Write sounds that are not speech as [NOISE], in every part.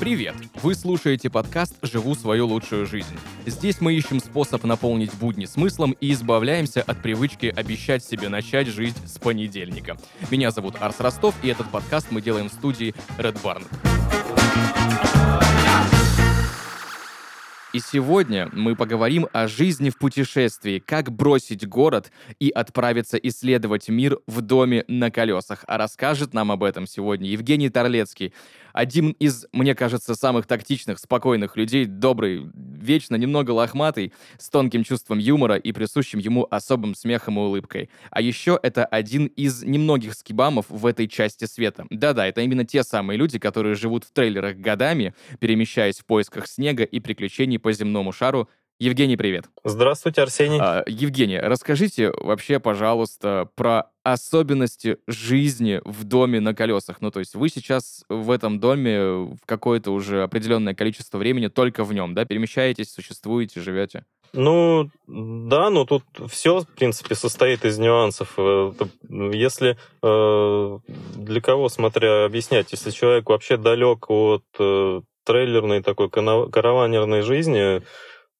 Привет! Вы слушаете подкаст «Живу свою лучшую жизнь». Здесь мы ищем способ наполнить будни смыслом и избавляемся от привычки обещать себе начать жизнь с понедельника. Меня зовут Арс Ростов, и этот подкаст мы делаем в студии Red Barn. И сегодня мы поговорим о жизни в путешествии, как бросить город и отправиться исследовать мир в доме на колесах. А расскажет нам об этом сегодня Евгений Торлецкий, один из, мне кажется, самых тактичных, спокойных людей, добрый, вечно немного лохматый, с тонким чувством юмора и присущим ему особым смехом и улыбкой. А еще это один из немногих скибамов в этой части света. Да-да, это именно те самые люди, которые живут в трейлерах годами, перемещаясь в поисках снега и приключений по земному шару, Евгений, привет. Здравствуйте, Арсений. А, Евгений, расскажите вообще, пожалуйста, про особенности жизни в доме на колесах. Ну, то есть вы сейчас в этом доме в какое-то уже определенное количество времени только в нем, да, перемещаетесь, существуете, живете? Ну, да, но тут все, в принципе, состоит из нюансов. Э, если э, для кого, смотря объяснять, если человек вообще далек от э, трейлерной такой караванерной жизни,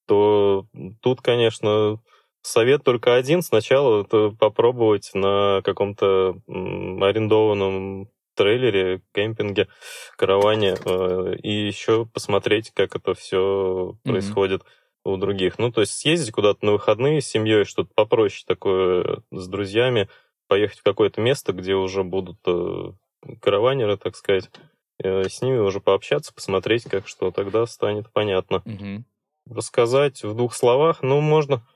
то тут, конечно, совет только один. Сначала это попробовать на каком-то арендованном трейлере, кемпинге, караване, э, и еще посмотреть, как это все mm-hmm. происходит у других. Ну, то есть съездить куда-то на выходные с семьей, что-то попроще такое с друзьями, поехать в какое-то место, где уже будут э, караванеры, так сказать, э, с ними уже пообщаться, посмотреть, как что, тогда станет понятно. Mm-hmm рассказать в двух словах, ну, можно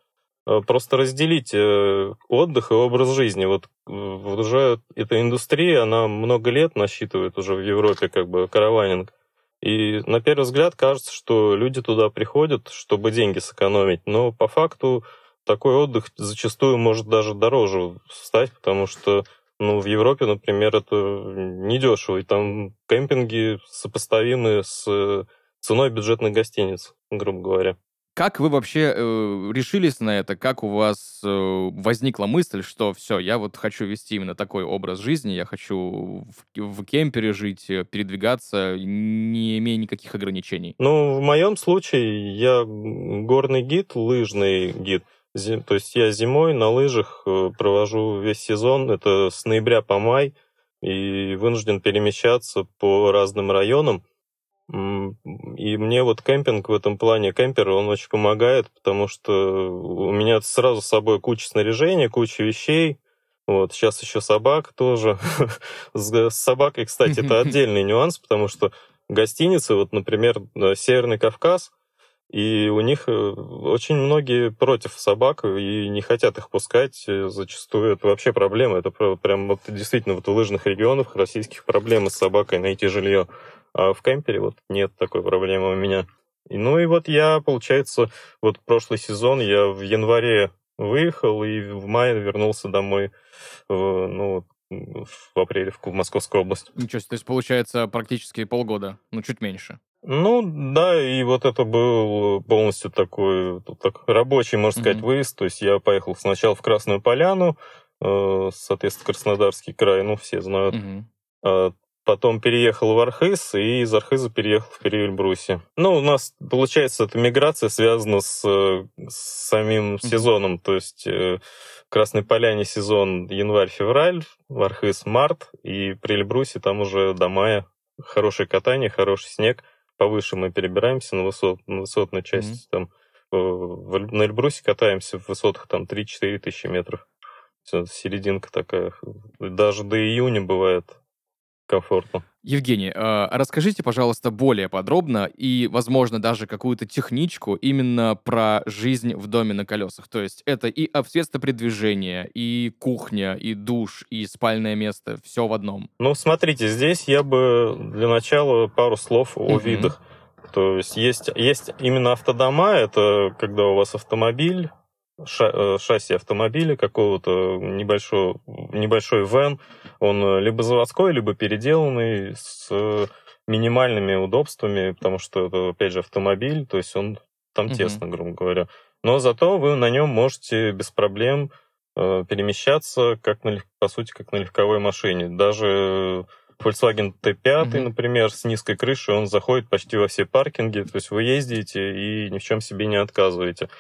э, просто разделить э, отдых и образ жизни. Вот, вот уже эта индустрия, она много лет насчитывает уже в Европе как бы караванинг. И на первый взгляд кажется, что люди туда приходят, чтобы деньги сэкономить. Но по факту такой отдых зачастую может даже дороже стать, потому что ну, в Европе, например, это недешево. И там кемпинги сопоставимы с ценой бюджетных гостиниц, грубо говоря. Как вы вообще э, решились на это? Как у вас э, возникла мысль, что все, я вот хочу вести именно такой образ жизни, я хочу в, в кемпере жить, э, передвигаться, не имея никаких ограничений? Ну, в моем случае я горный гид, лыжный гид. Зим, то есть я зимой на лыжах э, провожу весь сезон, это с ноября по май, и вынужден перемещаться по разным районам. И мне вот кемпинг в этом плане, кемпер, он очень помогает, потому что у меня сразу с собой куча снаряжения, куча вещей. Вот, сейчас еще собак тоже. [LAUGHS] С собакой, кстати, это [LAUGHS] отдельный нюанс, потому что гостиницы, вот, например, Северный Кавказ, и у них э, очень многие против собак и не хотят их пускать. Зачастую это вообще проблема. Это прям вот действительно вот в лыжных регионах российских проблемы с собакой найти жилье. А в кемпере вот нет такой проблемы у меня. Ну и вот я, получается, вот прошлый сезон я в январе выехал и в мае вернулся домой, в, ну, в апреле в Московскую область. Ничего себе, то есть получается практически полгода, ну чуть меньше. Ну, да, и вот это был полностью такой так, рабочий, можно сказать, mm-hmm. выезд. То есть я поехал сначала в Красную Поляну, э, соответственно, Краснодарский край, ну, все знают. Mm-hmm потом переехал в Архыз, и из Архыза переехал в Переэльбрусе. Ну, у нас, получается, эта миграция связана с, с самим сезоном, то есть э, в Красной Поляне сезон январь-февраль, в Архыз март, и при Эльбрусе там уже до мая хорошее катание, хороший снег, повыше мы перебираемся на, высот, на высотную часть, mm-hmm. там в, на Эльбрусе катаемся в высотах там 3-4 тысячи метров. Серединка такая. Даже до июня бывает комфортно. Евгений, а, расскажите, пожалуйста, более подробно и, возможно, даже какую-то техничку именно про жизнь в доме на колесах. То есть это и средства передвижения, и кухня, и душ, и спальное место, все в одном. Ну, смотрите, здесь я бы для начала пару слов о угу. видах. То есть есть, есть именно автодома, это когда у вас автомобиль, Э, шасси автомобиля какого-то небольшой, небольшой вен, он э, либо заводской, либо переделанный с минимальными удобствами, потому что это, опять же, автомобиль, то есть он там mm-hmm. тесно, грубо говоря. Но зато вы на нем можете без проблем э, перемещаться, как на, по сути, как на легковой машине. Даже Volkswagen T5, mm-hmm. например, с низкой крышей, он заходит почти во все паркинги, то есть вы ездите и ни в чем себе не отказываете.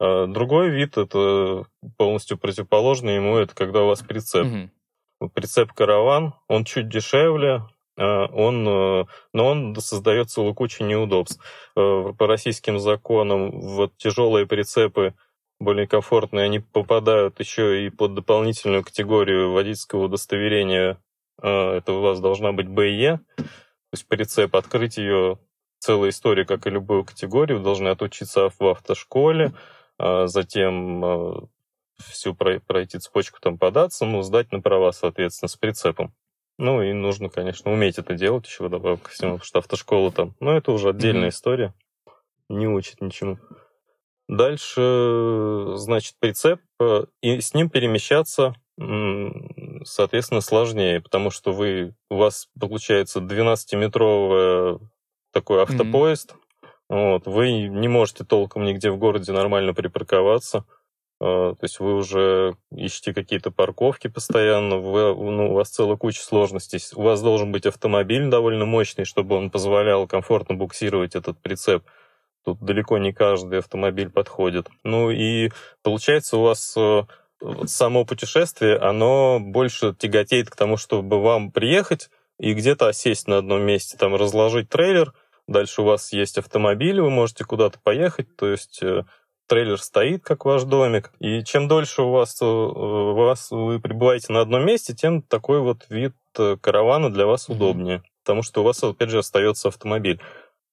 А другой вид, это полностью противоположный ему, это когда у вас прицеп. Mm-hmm. Прицеп караван, он чуть дешевле, а он, э, но он создает целую кучу неудобств. Э, по российским законам вот тяжелые прицепы более комфортные, они попадают еще и под дополнительную категорию водительского удостоверения это у вас должна быть БЕ, то есть прицеп, открыть ее целая история, как и любую категорию, должны отучиться в автошколе, затем а, всю пройти цепочку там податься, ну, сдать на права, соответственно, с прицепом. Ну, и нужно, конечно, уметь это делать еще добавок ко всему, потому что автошкола там, ну, это уже отдельная mm-hmm. история, не учит ничему. Дальше, значит, прицеп, и с ним перемещаться соответственно, сложнее, потому что вы, у вас получается 12-метровый такой автопоезд, mm-hmm. Вот, вы не можете толком нигде в городе нормально припарковаться, а, то есть вы уже ищете какие-то парковки постоянно, вы, ну, у вас целая куча сложностей. У вас должен быть автомобиль довольно мощный, чтобы он позволял комфортно буксировать этот прицеп. Тут далеко не каждый автомобиль подходит. Ну и получается у вас э, само путешествие, оно больше тяготеет к тому, чтобы вам приехать и где-то осесть на одном месте, там разложить трейлер, дальше у вас есть автомобиль, вы можете куда-то поехать, то есть э, трейлер стоит, как ваш домик, и чем дольше у вас, э, у вас вы пребываете на одном месте, тем такой вот вид э, каравана для вас удобнее, потому что у вас, опять же, остается автомобиль.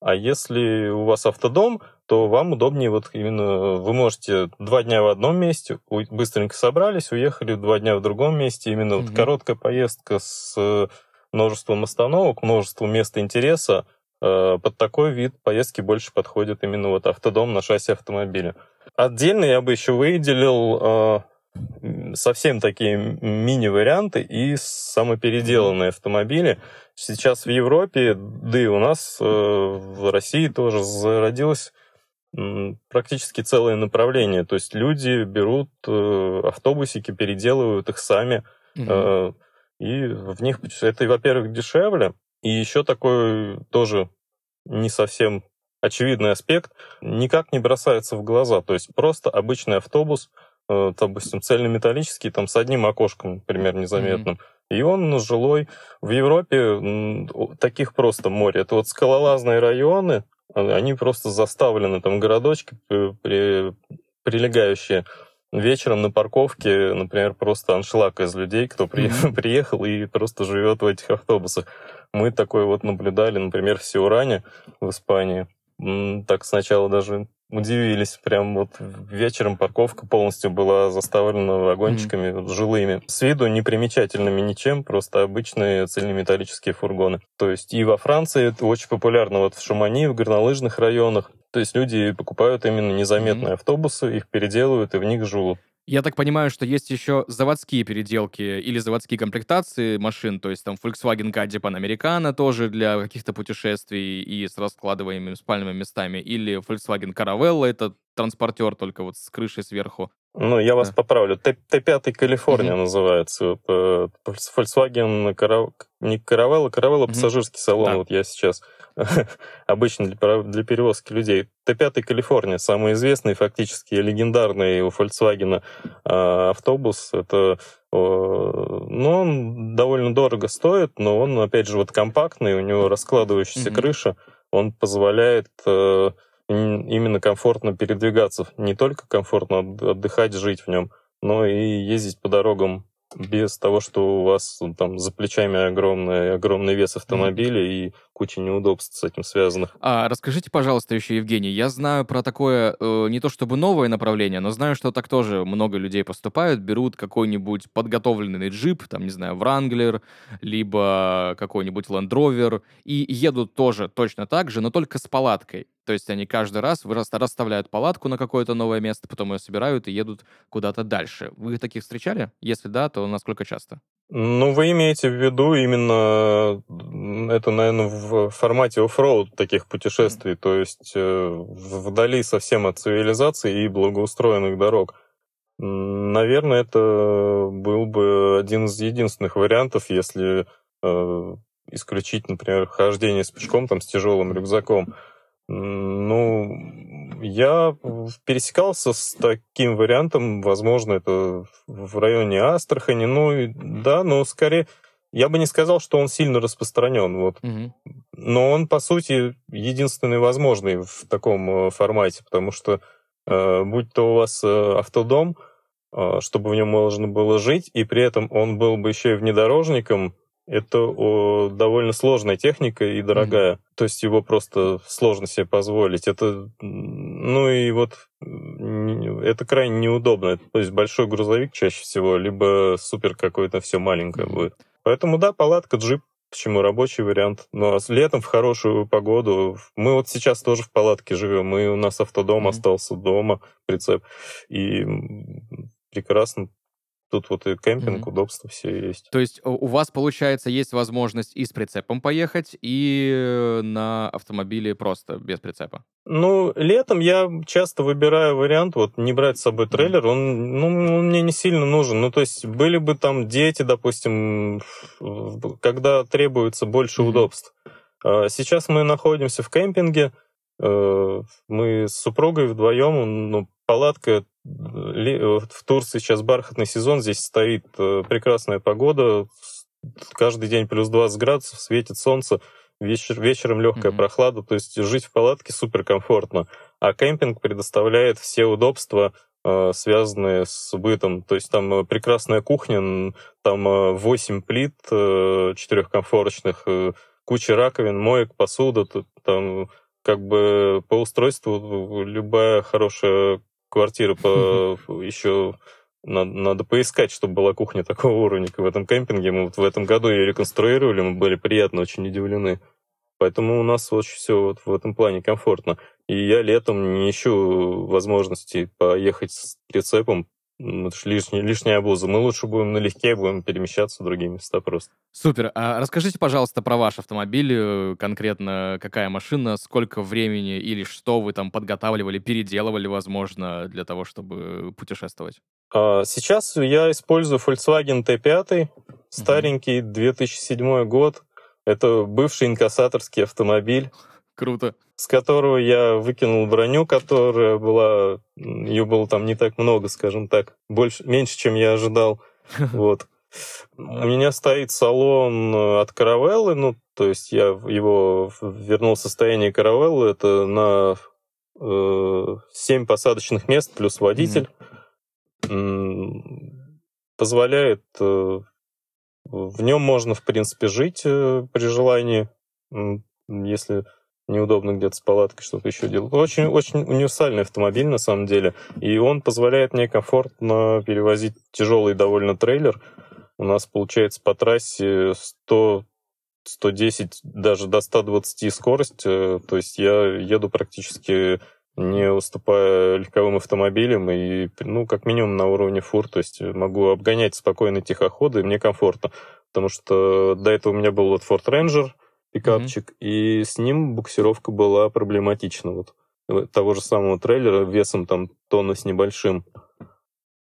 А если у вас автодом, то вам удобнее вот именно вы можете два дня в одном месте, быстренько собрались, уехали два дня в другом месте. Именно угу. вот короткая поездка с множеством остановок, множеством мест интереса. Э, под такой вид поездки больше подходит именно вот автодом на шасси автомобиля. Отдельно я бы еще выделил э, совсем такие мини-варианты и самопеределанные автомобили. Сейчас в Европе, да и у нас э, в России тоже зародилось практически целое направление. То есть люди берут автобусики, переделывают их сами, угу. и в них это, во-первых, дешевле, и еще такой тоже не совсем очевидный аспект, никак не бросается в глаза. То есть просто обычный автобус, э, допустим, цельнометаллический, там с одним окошком, например, незаметным. Mm-hmm. И он жилой. В Европе таких просто море. Это вот скалолазные районы, они просто заставлены, там городочки при, прилегающие. Вечером на парковке, например, просто аншлаг из людей, кто при, mm-hmm. [LAUGHS] приехал и просто живет в этих автобусах. Мы такое вот наблюдали, например, в Сиуране в Испании. Так сначала даже удивились. Прям вот вечером парковка полностью была заставлена вагончиками mm-hmm. жилыми. С виду непримечательными ничем, просто обычные цельнометаллические фургоны. То есть и во Франции это очень популярно, вот в Шумани, в горнолыжных районах. То есть люди покупают именно незаметные mm-hmm. автобусы, их переделывают и в них живут. Я так понимаю, что есть еще заводские переделки или заводские комплектации машин, то есть там Volkswagen Caddy Panamericana тоже для каких-то путешествий и с раскладываемыми спальными местами, или Volkswagen Caravella, это транспортер только вот с крышей сверху. Ну, я вас да. поправлю. Т5 Калифорния угу. называется. Э, Volkswagen Карав... не Caravella, Caravella угу. пассажирский салон. Да. Вот я сейчас [LAUGHS] обычно для, для перевозки людей. Т5 Калифорния, самый известный, фактически легендарный у Volkswagen а, автобус. Это, ну, он довольно дорого стоит, но он, опять же, вот компактный, у него раскладывающаяся mm-hmm. крыша, он позволяет э, именно комфортно передвигаться, не только комфортно отдыхать, жить в нем, но и ездить по дорогам без того, что у вас там за плечами огромный, огромный вес автомобиля mm. и куча неудобств с этим связанных. А расскажите, пожалуйста, еще, Евгений, я знаю про такое э, не то чтобы новое направление, но знаю, что так тоже много людей поступают, берут какой-нибудь подготовленный джип, там, не знаю, Wrangler, либо какой-нибудь Land Rover, и едут тоже точно так же, но только с палаткой. То есть они каждый раз расставляют палатку на какое-то новое место, потом ее собирают и едут куда-то дальше. Вы таких встречали? Если да, то насколько часто? Ну, вы имеете в виду именно это, наверное, в формате оффроуд таких путешествий, то есть э, вдали совсем от цивилизации и благоустроенных дорог. Наверное, это был бы один из единственных вариантов, если э, исключить, например, хождение с пешком там, с тяжелым рюкзаком. Ну, я пересекался с таким вариантом, возможно, это в районе Астрахани, ну, да, но скорее, я бы не сказал, что он сильно распространен, вот. Угу. Но он, по сути, единственный возможный в таком э, формате, потому что э, будь то у вас э, автодом, чтобы в нем можно было жить, и при этом он был бы еще и внедорожником, это о, довольно сложная техника и дорогая. Mm-hmm. То есть его просто сложно себе позволить. Это, ну и вот, это крайне неудобно. То есть большой грузовик чаще всего, либо супер какое-то все маленькое mm-hmm. будет. Поэтому да, палатка, джип, почему рабочий вариант. Но ну, а летом в хорошую погоду. Мы вот сейчас тоже в палатке живем. Мы, у нас автодом mm-hmm. остался дома, прицеп. И прекрасно Тут вот и кемпинг, mm-hmm. удобства все есть. То есть у вас, получается, есть возможность и с прицепом поехать, и на автомобиле просто без прицепа? Ну, летом я часто выбираю вариант вот не брать с собой трейлер, он, ну, он мне не сильно нужен. Ну, то есть были бы там дети, допустим, когда требуется больше mm-hmm. удобств. А сейчас мы находимся в кемпинге, э, мы с супругой вдвоем, ну, палатка в Турции сейчас бархатный сезон, здесь стоит э, прекрасная погода, каждый день плюс 20 градусов, светит солнце, вечер, вечером легкая mm-hmm. прохлада, то есть жить в палатке супер комфортно. А кемпинг предоставляет все удобства, э, связанные с бытом. То есть там э, прекрасная кухня, там 8 плит четырехкомфорочных, куча раковин, моек, посуда, там как бы по устройству любая хорошая квартиры по [LAUGHS] еще надо, надо поискать, чтобы была кухня такого уровня в этом кемпинге. Мы вот в этом году ее реконструировали, мы были приятно очень удивлены. Поэтому у нас очень все вот в этом плане комфортно. И я летом не ищу возможности поехать с прицепом ну, это лишняя, лишняя обуза. Мы лучше будем налегке, будем перемещаться в другие места просто. Супер. А расскажите, пожалуйста, про ваш автомобиль. Э, конкретно какая машина, сколько времени или что вы там подготавливали, переделывали, возможно, для того, чтобы путешествовать? А, сейчас я использую Volkswagen T5, старенький, 2007 год. Это бывший инкассаторский автомобиль. Круто. С которого я выкинул броню, которая была... Ее было там не так много, скажем так. Больше, меньше, чем я ожидал. [LAUGHS] Вот. У меня стоит салон э, от Каравеллы, ну, то есть я его вернул в состояние Каравеллы. Это на э, 7 посадочных мест плюс водитель. Mm-hmm. Позволяет... Э, в нем можно, в принципе, жить э, при желании, если неудобно где-то с палаткой что-то еще делать. Очень, очень универсальный автомобиль на самом деле, и он позволяет мне комфортно перевозить тяжелый довольно трейлер. У нас получается по трассе 100 110, даже до 120 скорость, э, то есть я еду практически не уступая легковым автомобилям и, ну, как минимум на уровне фур, то есть могу обгонять спокойно тихоходы, и мне комфортно, потому что до этого у меня был вот Ford Ranger, пикапчик, mm-hmm. и с ним буксировка была проблематична. Вот того же самого трейлера весом там тонны с небольшим.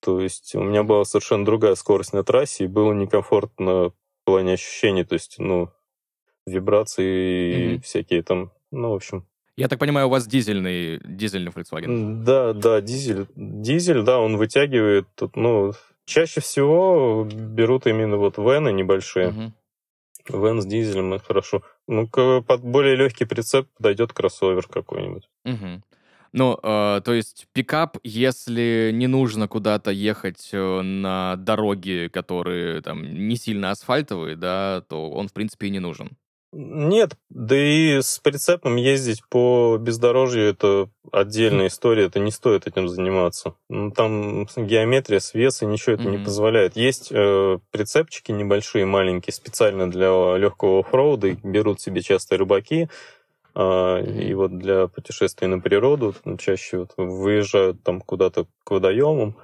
То есть у меня была совершенно другая скорость на трассе, и было некомфортно в плане ощущений, то есть, ну, вибрации mm-hmm. и всякие там, ну, в общем. Я так понимаю, у вас дизельный, дизельный Volkswagen? Да, да, дизель. Дизель, да, он вытягивает, ну, чаще всего берут именно вот вены небольшие. Mm-hmm. Вен с дизелем, это хорошо. Ну, под более легкий прицеп подойдет кроссовер какой-нибудь. Угу. Ну, э, то есть пикап, если не нужно куда-то ехать э, на дороги, которые там не сильно асфальтовые, да, то он, в принципе, и не нужен. Нет, да и с прицепом ездить по бездорожью это отдельная история, это не стоит этим заниматься. Ну, там геометрия, свес и ничего это mm-hmm. не позволяет. Есть э, прицепчики небольшие, маленькие, специально для легкого оффроуда, их берут себе часто рыбаки. Э, и вот для путешествий на природу ну, чаще вот выезжают там куда-то к водоемам,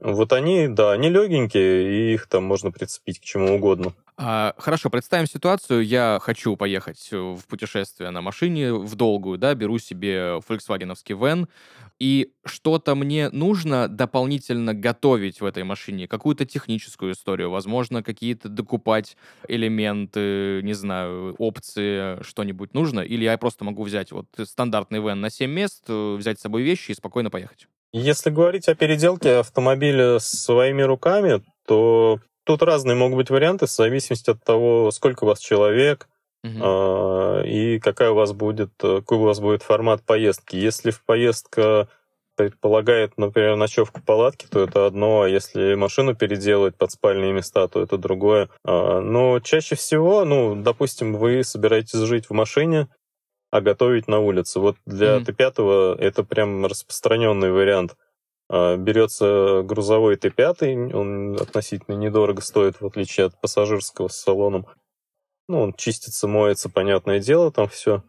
Вот они, да, они легенькие, и их там можно прицепить к чему угодно. А, хорошо, представим ситуацию. Я хочу поехать э, в путешествие на машине в долгую, да, беру себе фольксвагеновский вен, и что-то мне нужно дополнительно готовить в этой машине, какую-то техническую историю, возможно, какие-то докупать элементы, не знаю, опции, что-нибудь нужно, или я просто могу взять вот стандартный вен на 7 мест, э, взять с собой вещи и спокойно поехать. Если говорить о переделке автомобиля своими руками, то Тут разные могут быть варианты в зависимости от того, сколько у вас человек, Uh-huh. и какая у вас будет, какой у вас будет формат поездки. Если в поездка предполагает, например, ночевку в палатке, то это одно, а если машину переделать под спальные места, то это другое. А, но чаще всего, ну, допустим, вы собираетесь жить в машине, а готовить на улице. Вот для mm Т5 это прям распространенный вариант. А, берется грузовой Т5, он относительно недорого стоит, в отличие от пассажирского с салоном. Ну, он чистится, моется, понятное дело, там все.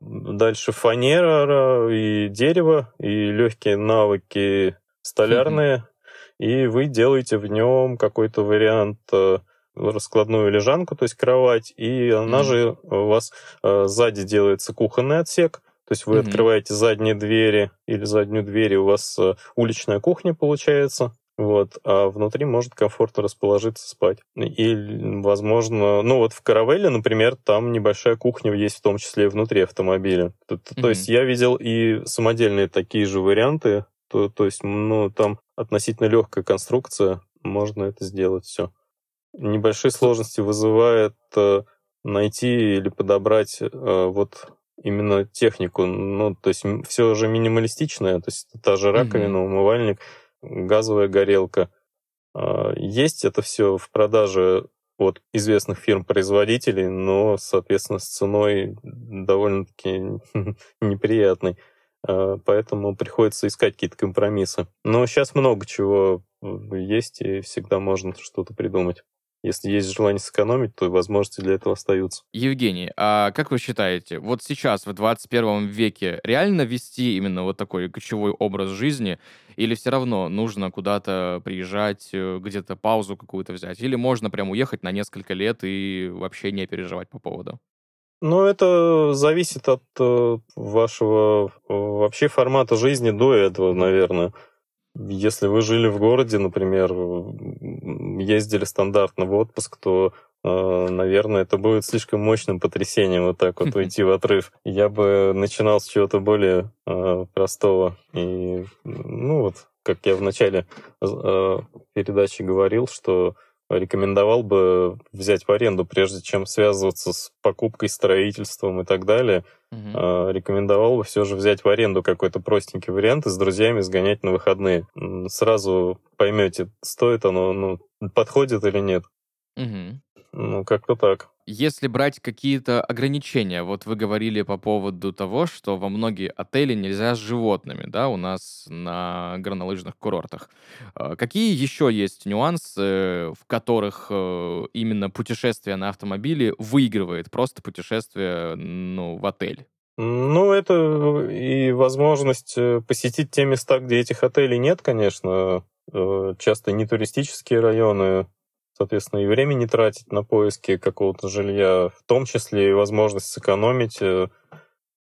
Дальше фанера и дерево, и легкие навыки столярные. И вы делаете в нем какой-то вариант э, раскладную лежанку, то есть кровать, и она mm-hmm. же у вас э, сзади делается кухонный отсек, то есть вы mm-hmm. открываете задние двери или заднюю дверь, и у вас э, уличная кухня получается. Вот, а внутри может комфортно расположиться спать. И, возможно, ну вот в Каравелле, например, там небольшая кухня есть в том числе и внутри автомобиля. То, mm-hmm. то есть я видел и самодельные такие же варианты. То, то есть, ну, там относительно легкая конструкция, можно это сделать все. Небольшие сложности вызывает э, найти или подобрать э, вот именно технику. Ну, то есть все уже минималистичное, то есть та же раковина, mm-hmm. умывальник, газовая горелка. А, есть это все в продаже от известных фирм-производителей, но, соответственно, с ценой довольно-таки [LAUGHS] неприятной. А, поэтому приходится искать какие-то компромиссы. Но сейчас много чего есть, и всегда можно что-то придумать. Если есть желание сэкономить, то возможности для этого остаются. Евгений, а как вы считаете, вот сейчас, в 21 веке, реально вести именно вот такой кочевой образ жизни? Или все равно нужно куда-то приезжать, э, где-то паузу какую-то взять? Или можно прям уехать на несколько лет и вообще не переживать по поводу? Ну, это зависит от э, вашего э, вообще формата жизни до этого, наверное. Если вы жили в городе, например, ездили стандартно в отпуск, то, э, наверное, это будет слишком мощным потрясением вот так вот уйти в отрыв. Я бы начинал с чего-то более э, простого. И, ну вот, как я в начале э, передачи говорил, что рекомендовал бы взять в аренду, прежде чем связываться с покупкой, строительством и так далее. Угу. Рекомендовал бы все же взять в аренду какой-то простенький вариант и с друзьями сгонять на выходные. Сразу поймете, стоит оно, ну, подходит или нет. Угу. Ну, как-то так. Если брать какие-то ограничения, вот вы говорили по поводу того, что во многие отели нельзя с животными, да, у нас на горнолыжных курортах. А, какие еще есть нюансы, в которых э, именно путешествие на автомобиле выигрывает просто путешествие, ну, в отель? Ну, это и возможность э, посетить те места, где этих отелей нет, конечно. Э, часто не туристические районы, соответственно, и время не тратить на поиски какого-то жилья, в том числе и возможность сэкономить. Э,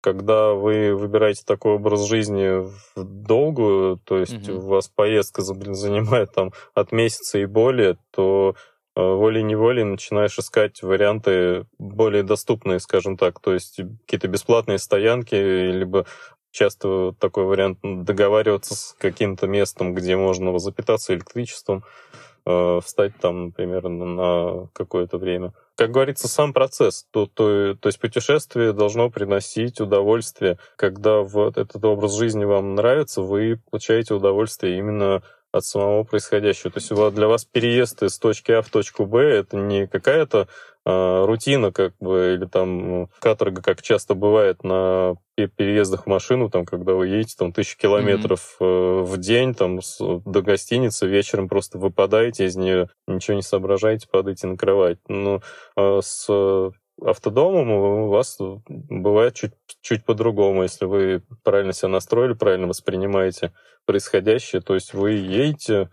когда вы выбираете такой образ жизни в долгую, то есть угу. у вас поездка занимает там от месяца и более, то э, волей-неволей начинаешь искать варианты более доступные, скажем так, то есть какие-то бесплатные стоянки, либо часто такой вариант договариваться с каким-то местом, где можно запитаться электричеством. Э, встать там, например, на какое-то время. Как говорится, сам процесс, то, то, то есть путешествие должно приносить удовольствие. Когда вот этот образ жизни вам нравится, вы получаете удовольствие именно от самого происходящего. То есть для вас переезд из точки А в точку Б это не какая-то э, рутина, как бы, или там ну, каторга, как часто бывает на переездах в машину, там, когда вы едете там тысячу километров mm-hmm. в день, там, с, до гостиницы, вечером просто выпадаете из нее, ничего не соображаете, падаете на кровать. Ну, э, с автодомом у вас бывает чуть, чуть по-другому, если вы правильно себя настроили, правильно воспринимаете происходящее. То есть вы едете,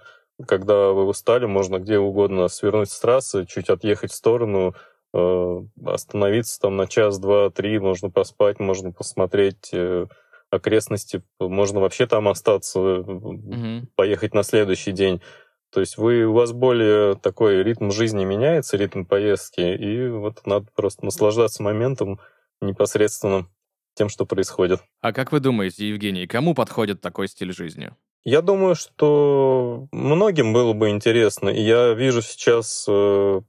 когда вы устали, можно где угодно свернуть с трассы, чуть отъехать в сторону, остановиться там на час, два, три, можно поспать, можно посмотреть э, окрестности, можно вообще там остаться, mm-hmm. поехать на следующий день. То есть вы, у вас более такой ритм жизни меняется, ритм поездки, и вот надо просто наслаждаться моментом непосредственно тем, что происходит. А как вы думаете, Евгений, кому подходит такой стиль жизни? Я думаю, что многим было бы интересно. И я вижу сейчас э,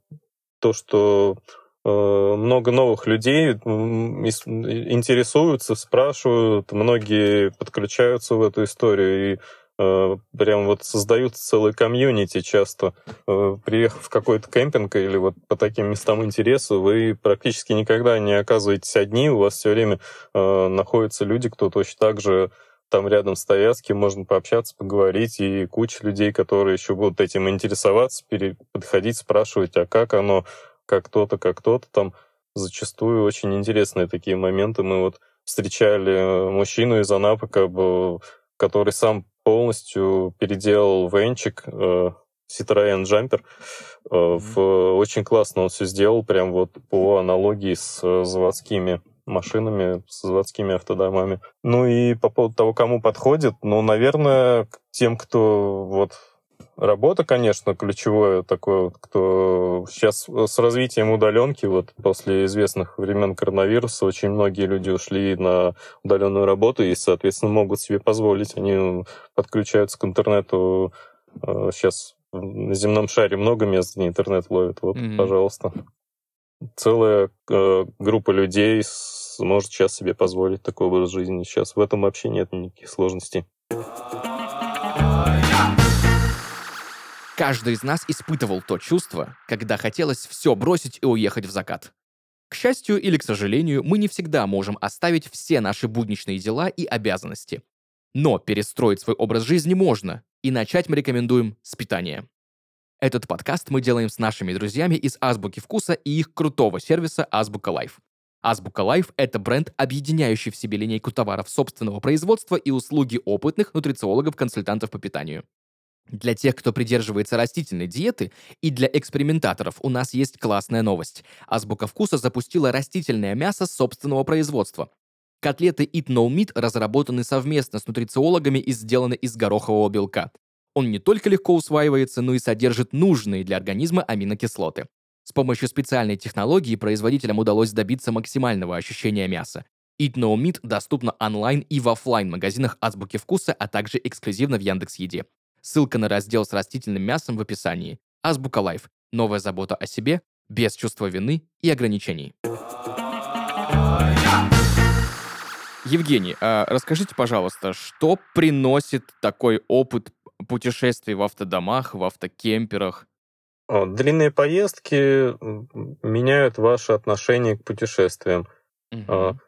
то, что э, много новых людей интересуются, спрашивают, многие подключаются в эту историю. И Э, прям вот создают целые комьюнити часто. Э, приехав в какой-то кемпинг или вот по таким местам интереса, вы практически никогда не оказываетесь одни, у вас все время находятся люди, кто точно так же там рядом стоят, с кем можно пообщаться, поговорить, и куча людей, которые еще будут этим интересоваться, подходить, спрашивать, а как оно, как кто-то, как кто-то там. Зачастую очень интересные такие моменты. Мы вот встречали мужчину из Анапы, как бы, который сам полностью переделал венчик э, Citroёn Jumper. Э, в, очень классно он все сделал, прям вот по аналогии с э, заводскими машинами, с заводскими автодомами. Ну и по поводу того, кому подходит, ну, наверное, тем, кто вот Работа, конечно, ключевое такое, кто сейчас с развитием удаленки, вот после известных времен коронавируса, очень многие люди ушли на удаленную работу и, соответственно, могут себе позволить. Они подключаются к интернету. Сейчас э, на земном шаре много мест, где интернет ловит. Вот, mm-hmm. пожалуйста. Целая э, группа людей может сейчас себе позволить такой образ жизни. Сейчас в этом вообще нет никаких сложностей. Каждый из нас испытывал то чувство, когда хотелось все бросить и уехать в закат. К счастью или к сожалению, мы не всегда можем оставить все наши будничные дела и обязанности. Но перестроить свой образ жизни можно, и начать мы рекомендуем с питания. Этот подкаст мы делаем с нашими друзьями из Азбуки Вкуса и их крутого сервиса Азбука Life. Азбука Life — это бренд, объединяющий в себе линейку товаров собственного производства и услуги опытных нутрициологов-консультантов по питанию. Для тех, кто придерживается растительной диеты, и для экспериментаторов у нас есть классная новость. Азбука вкуса запустила растительное мясо собственного производства. Котлеты Eat No Meat разработаны совместно с нутрициологами и сделаны из горохового белка. Он не только легко усваивается, но и содержит нужные для организма аминокислоты. С помощью специальной технологии производителям удалось добиться максимального ощущения мяса. Eat No Meat доступна онлайн и в офлайн магазинах Азбуки Вкуса, а также эксклюзивно в Яндекс.Еде. Ссылка на раздел с растительным мясом в описании. Азбука Life. Новая забота о себе, без чувства вины и ограничений. Евгений, а расскажите, пожалуйста, что приносит такой опыт путешествий в автодомах, в автокемперах? Длинные поездки меняют ваше отношение к путешествиям. Угу.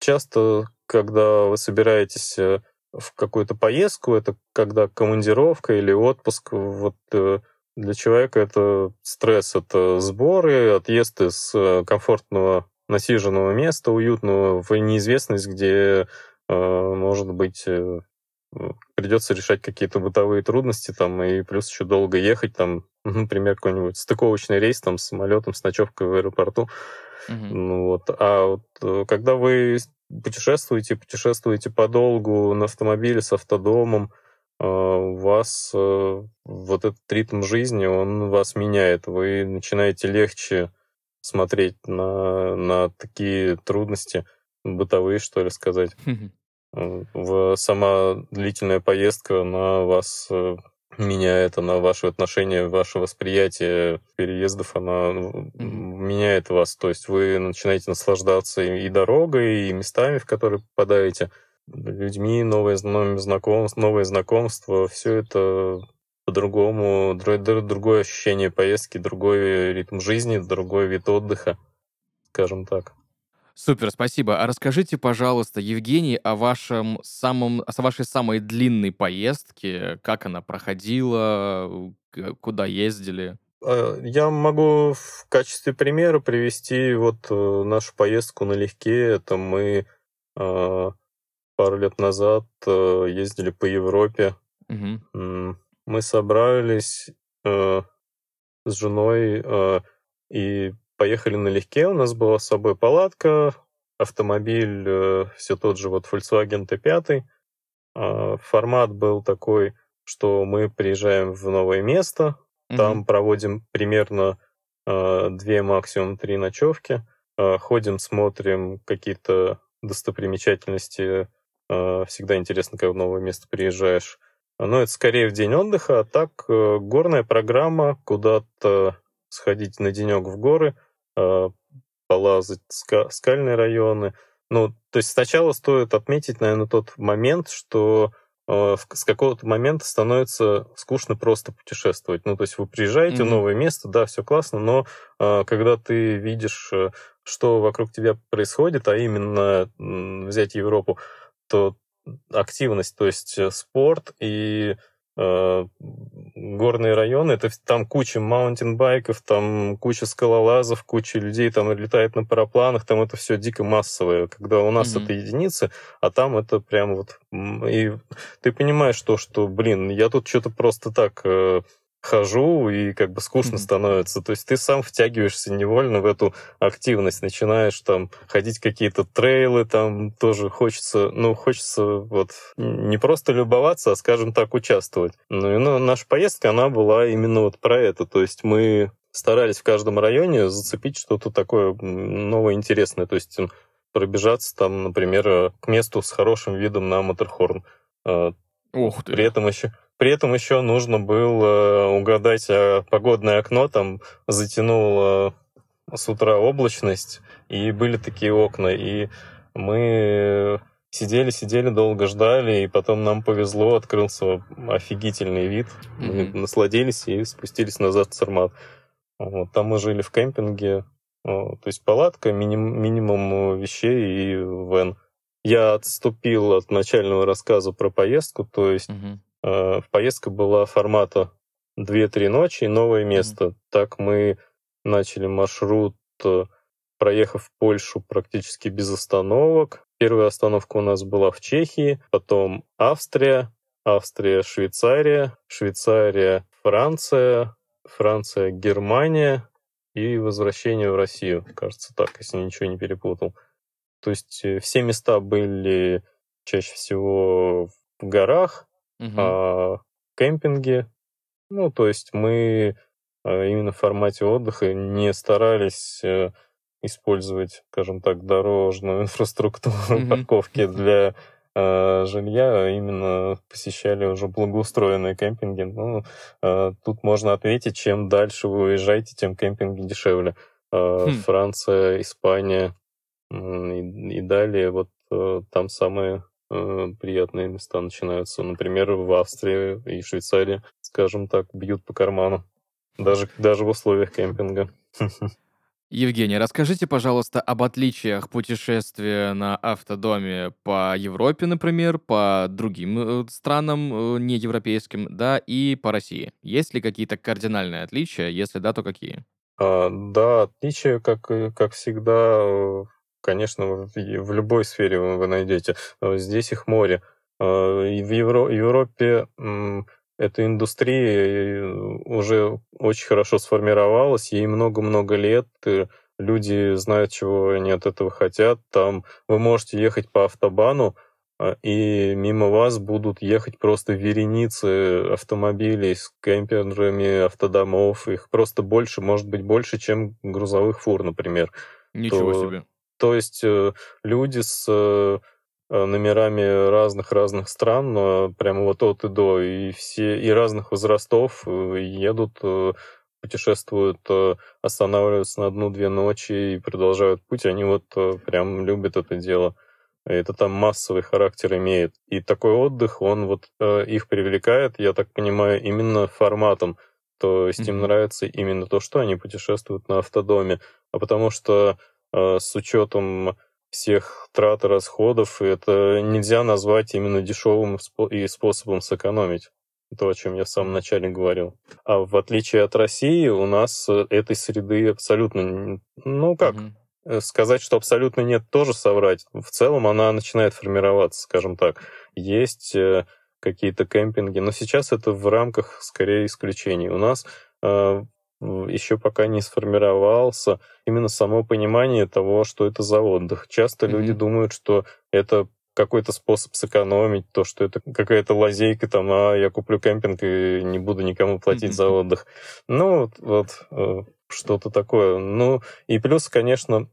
Часто, когда вы собираетесь э, в какую-то поездку, это когда командировка или отпуск, вот э, для человека это стресс, это сборы, отъезд из э, комфортного насиженного места, уютного, в неизвестность, где, может быть, придется решать какие-то бытовые трудности, там, и плюс еще долго ехать, там, например, какой-нибудь стыковочный рейс там, с самолетом, с ночевкой в аэропорту. Uh-huh. Ну, вот. А вот когда вы путешествуете, путешествуете подолгу на автомобиле с автодомом, а, у вас э, вот этот ритм жизни, он вас меняет. Вы начинаете легче смотреть на, на такие трудности бытовые, что ли, сказать. В сама длительная поездка на вас меняет, она ваше отношение, ваше восприятие переездов, она mm-hmm. меняет вас. То есть вы начинаете наслаждаться и дорогой, и местами, в которые попадаете, людьми, новые, новые знакомства, новые знакомства. Все это по-другому, другое ощущение поездки, другой ритм жизни, другой вид отдыха, скажем так. Супер, спасибо. А расскажите, пожалуйста, Евгений, о вашем самом, о вашей самой длинной поездке, как она проходила, куда ездили? А, я могу в качестве примера привести вот э, нашу поездку налегке. Это мы а, пару лет назад э, ездили по Европе. Угу. мы собрались э, с женой и поехали налегке. У нас была с собой палатка, автомобиль, э, все тот же вот Volkswagen T5. Э, формат был такой, что мы приезжаем в новое место, mm-hmm. там проводим примерно э, две, максимум три ночевки, э, ходим, смотрим какие-то достопримечательности. Э, всегда интересно, когда в новое место приезжаешь. Но это скорее в день отдыха, а так э, горная программа, куда-то сходить на денек в горы, э, полазать скальные районы. Ну, то есть сначала стоит отметить, наверное, тот момент, что э, с какого-то момента становится скучно просто путешествовать. Ну, то есть вы приезжаете mm-hmm. в новое место, да, все классно, но когда ты видишь, что вокруг тебя происходит, а именно взять Европу, то активность, то есть э, спорт и э, горные районы, это там куча маунтинбайков, там куча скалолазов, куча людей там летает на парапланах, там это все дико массовое. Когда у нас mm-hmm. это единицы, а там это прям вот... И ты понимаешь то, что, блин, я тут что-то просто так э, хожу, и как бы скучно mm-hmm. становится. То есть ты сам втягиваешься невольно в эту активность, начинаешь там ходить какие-то трейлы, там тоже хочется, ну, хочется вот не просто любоваться, а, скажем так, участвовать. Ну, и ну, наша поездка, она была именно вот про это. То есть мы старались в каждом районе зацепить что-то такое новое, интересное. То есть пробежаться там, например, к месту с хорошим видом на Матерхорн. А, Ух ты. При этом еще при этом еще нужно было угадать а погодное окно, там затянуло с утра облачность, и были такие окна, и мы сидели, сидели, долго ждали, и потом нам повезло, открылся офигительный вид. Mm-hmm. Мы насладились и спустились назад в Сармат. Вот, там мы жили в кемпинге, то есть палатка, миним, минимум вещей и вен. Я отступил от начального рассказа про поездку, то есть mm-hmm. Э, поездка была формата 2-3 ночи и новое место. Mm-hmm. Так мы начали маршрут, э, проехав Польшу практически без остановок. Первая остановка у нас была в Чехии, потом Австрия, Австрия, Швейцария, Швейцария, Франция, Франция, Германия и возвращение в Россию, кажется так, если ничего не перепутал. То есть э, все места были чаще всего в горах, угу. а, кемпинге. Ну, то есть мы а, именно в формате отдыха не старались э, использовать, скажем так, дорожную [LAUGHS] инфраструктуру mm парковки для э, жилья, а именно посещали уже благоустроенные кемпинги. Ну, э, тут можно ответить, чем дальше вы уезжаете, тем кемпинги дешевле. Э, хм. Франция, Испания и, и далее, вот э, там самые приятные места начинаются. Например, в Австрии и Швейцарии, скажем так, бьют по карману. Даже, даже в условиях кемпинга. [LAUGHS] Евгений, расскажите, пожалуйста, об отличиях путешествия на автодоме по Европе, например, по другим э, странам э, неевропейским, да, и по России. Есть ли какие-то кардинальные отличия? Если да, то какие? А, да, отличия, как, как всегда, конечно, в, в любой сфере вы, вы найдете. Здесь их море. А, и в Евро, Европе эта индустрия э, уже очень хорошо сформировалась, ей много-много лет, люди знают, чего они от этого хотят. Там вы можете ехать по автобану, и мимо вас будут ехать просто вереницы автомобилей с кемперами, автодомов. Их просто больше, может быть, больше, чем грузовых фур, например. Ничего То себе. То есть э, люди с э, э, номерами разных-разных стран, прямо вот от и до, и все, и разных возрастов едут, путешествуют, останавливаются на одну-две ночи и продолжают путь. Они вот прям любят это дело. Это там массовый характер имеет. И такой отдых, он вот их привлекает, я так понимаю, именно форматом. То есть mm-hmm. им нравится именно то, что они путешествуют на автодоме. А потому что с учетом всех трат и расходов, и это нельзя назвать именно дешевым и способом сэкономить. То, о чем я в самом начале говорил. А в отличие от России, у нас э, этой среды абсолютно... Ну как, mm-hmm. сказать, что абсолютно нет, тоже соврать. В целом она начинает формироваться, скажем так. Есть какие-то кемпинги. Но сейчас это в рамках скорее исключений. У нас э, еще пока не сформировался именно само понимание того, что это за отдых. Часто mm-hmm. люди думают, что это какой-то способ сэкономить, то, что это какая-то лазейка, там, а я куплю кемпинг и не буду никому платить mm-hmm. за отдых. Ну, вот, вот э, что-то такое. Ну, и плюс, конечно,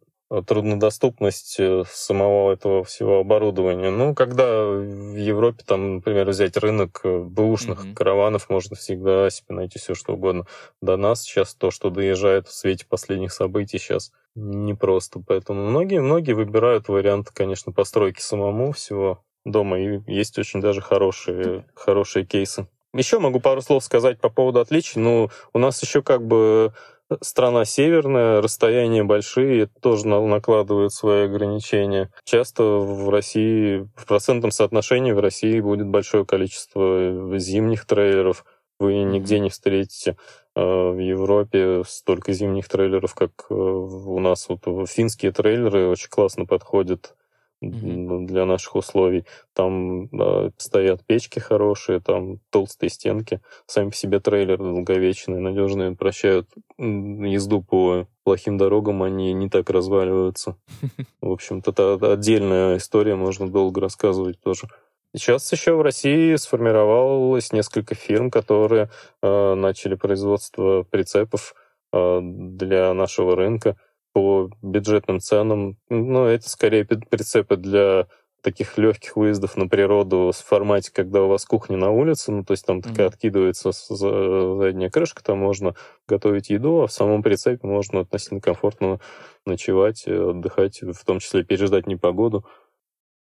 труднодоступность э, самого этого всего оборудования. Ну, когда в Европе, там, например, взять рынок э, бэушных mm-hmm. караванов, можно всегда себе найти все, что угодно. До нас сейчас то, что доезжает в свете последних событий, сейчас непросто. Поэтому многие-многие выбирают вариант, конечно, постройки самому всего дома. И есть очень даже хорошие, хорошие кейсы. Еще могу пару слов сказать по поводу отличий. Ну, у нас еще как бы страна северная, расстояния большие, тоже накладывает свои ограничения. Часто в России, в процентном соотношении в России будет большое количество зимних трейлеров. Вы нигде не встретите э, в Европе столько зимних трейлеров, как э, у нас. Вот финские трейлеры очень классно подходят mm-hmm. для наших условий. Там э, стоят печки хорошие, там толстые стенки. Сами по себе трейлеры долговечные, надежные, прощают езду по плохим дорогам, они не так разваливаются. [LAUGHS] В общем-то, это отдельная история, можно долго рассказывать тоже. Сейчас еще в России сформировалось несколько фирм, которые э, начали производство прицепов э, для нашего рынка по бюджетным ценам. Ну, это скорее прицепы для таких легких выездов на природу в формате, когда у вас кухня на улице, ну, то есть там mm-hmm. такая откидывается задняя крышка, там можно готовить еду, а в самом прицепе можно относительно комфортно ночевать, отдыхать, в том числе переждать непогоду.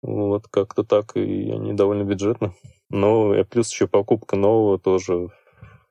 Вот как-то так, и они довольно бюджетны. Но и плюс еще покупка нового тоже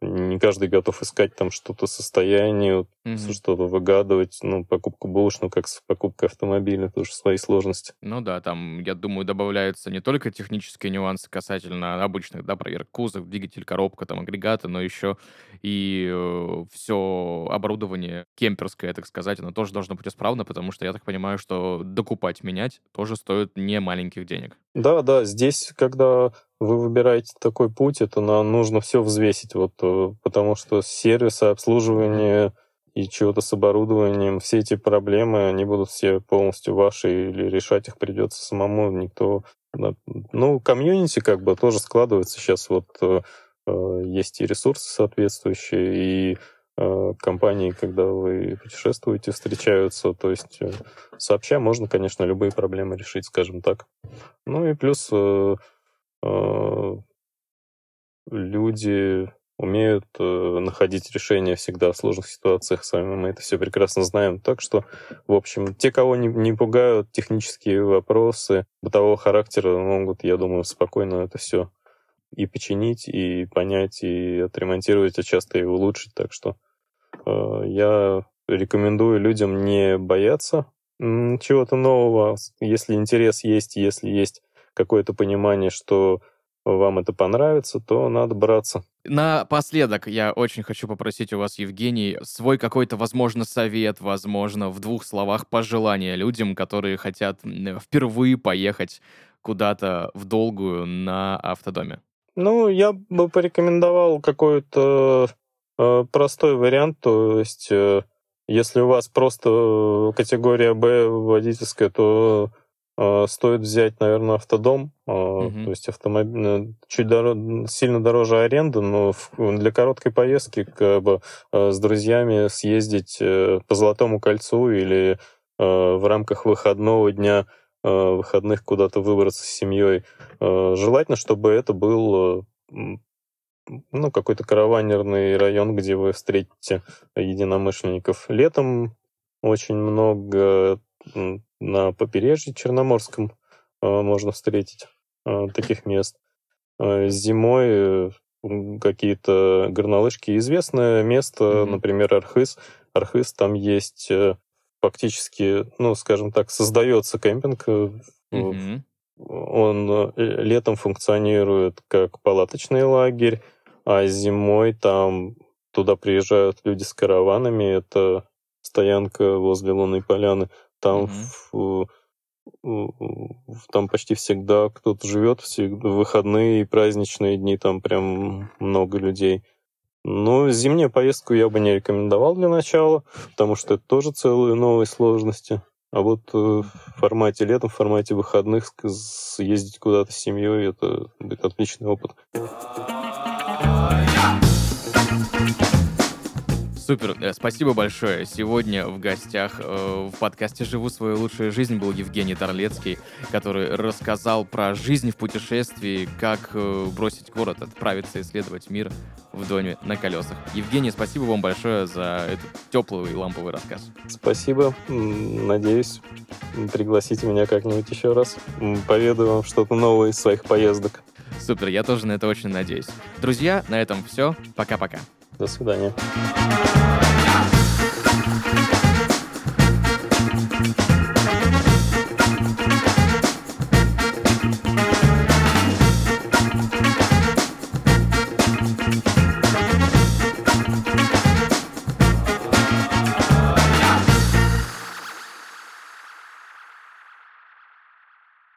не каждый готов искать там что-то состояние, mm-hmm. что-то выгадывать. Ну, покупка булочного, как с покупкой автомобиля, тоже свои сложности. Ну да, там, я думаю, добавляются не только технические нюансы касательно обычных, да, проверок кузов, двигатель, коробка, там, агрегаты, но еще и э, все оборудование кемперское, так сказать, оно тоже должно быть исправно, потому что я так понимаю, что докупать, менять тоже стоит не маленьких денег. Да, да, здесь, когда вы выбираете такой путь, это нам нужно все взвесить, вот, э, потому что сервисы, обслуживание и чего-то с оборудованием, все эти проблемы, они будут все полностью ваши, или решать их придется самому, никто... Ну, комьюнити как бы тоже складывается сейчас, вот э, э, есть и ресурсы соответствующие, и компании, когда вы путешествуете, встречаются. То есть сообща можно, конечно, любые проблемы решить, скажем так. Ну и плюс люди умеют э, находить решения всегда в сложных ситуациях сами. Мы это все прекрасно знаем. Так что, в общем, те, кого не, не пугают технические вопросы бытового характера, могут, я думаю, спокойно это все и починить, и понять, и отремонтировать, а часто и улучшить. Так что э, я рекомендую людям не бояться чего-то нового. Если интерес есть, если есть какое-то понимание, что вам это понравится, то надо браться. Напоследок я очень хочу попросить у вас, Евгений, свой какой-то, возможно, совет, возможно, в двух словах пожелания людям, которые хотят впервые поехать куда-то в долгую на автодоме. Ну, я бы порекомендовал какой-то э, простой вариант, то есть э, если у вас просто категория Б водительская, то стоит взять, наверное, автодом, mm-hmm. то есть автомобиль э, чуть дор- сильно дороже аренды, но для короткой поездки как бы а, с друзьями съездить э, по Золотому кольцу или в рамках выходного дня выходных куда-то выбраться с семьей. Желательно, чтобы это был ну, какой-то караванерный район, где вы встретите единомышленников. Летом очень много на побережье Черноморском э, можно встретить э, таких мест. Э, зимой какие-то горнолыжки. Известное место, mm-hmm. например, Архыз. Архыз, там есть фактически, ну, скажем так, создается кемпинг. Mm-hmm. Он летом функционирует как палаточный лагерь, а зимой там туда приезжают люди с караванами. Это стоянка возле Лунной поляны. Там mm-hmm. там почти всегда кто-то живет, всегда выходные и праздничные дни, там прям много людей. Но зимнюю поездку я бы не рекомендовал для начала, потому что это тоже целые новые сложности. А вот э, в формате летом, в формате выходных съездить куда-то с семьей, это будет отличный опыт. Супер, э, спасибо большое. Сегодня в гостях э, в подкасте «Живу свою лучшую жизнь» был Евгений Торлецкий, который рассказал про жизнь в путешествии, как э, бросить город, отправиться исследовать мир в доме на колесах. Евгений, спасибо вам большое за этот теплый и ламповый рассказ. Спасибо. Надеюсь, пригласите меня как-нибудь еще раз. Поведаю вам что-то новое из своих поездок. Супер, я тоже на это очень надеюсь. Друзья, на этом все. Пока-пока. До свидания.